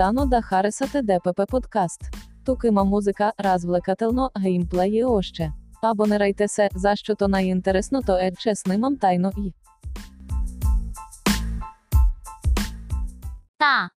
Дано да Хареса ДПП подкаст. Тукима музика, развлекательно, геймплей і още. Абонирайте се, за що то найінтересно, то е чеснимам тайно і. та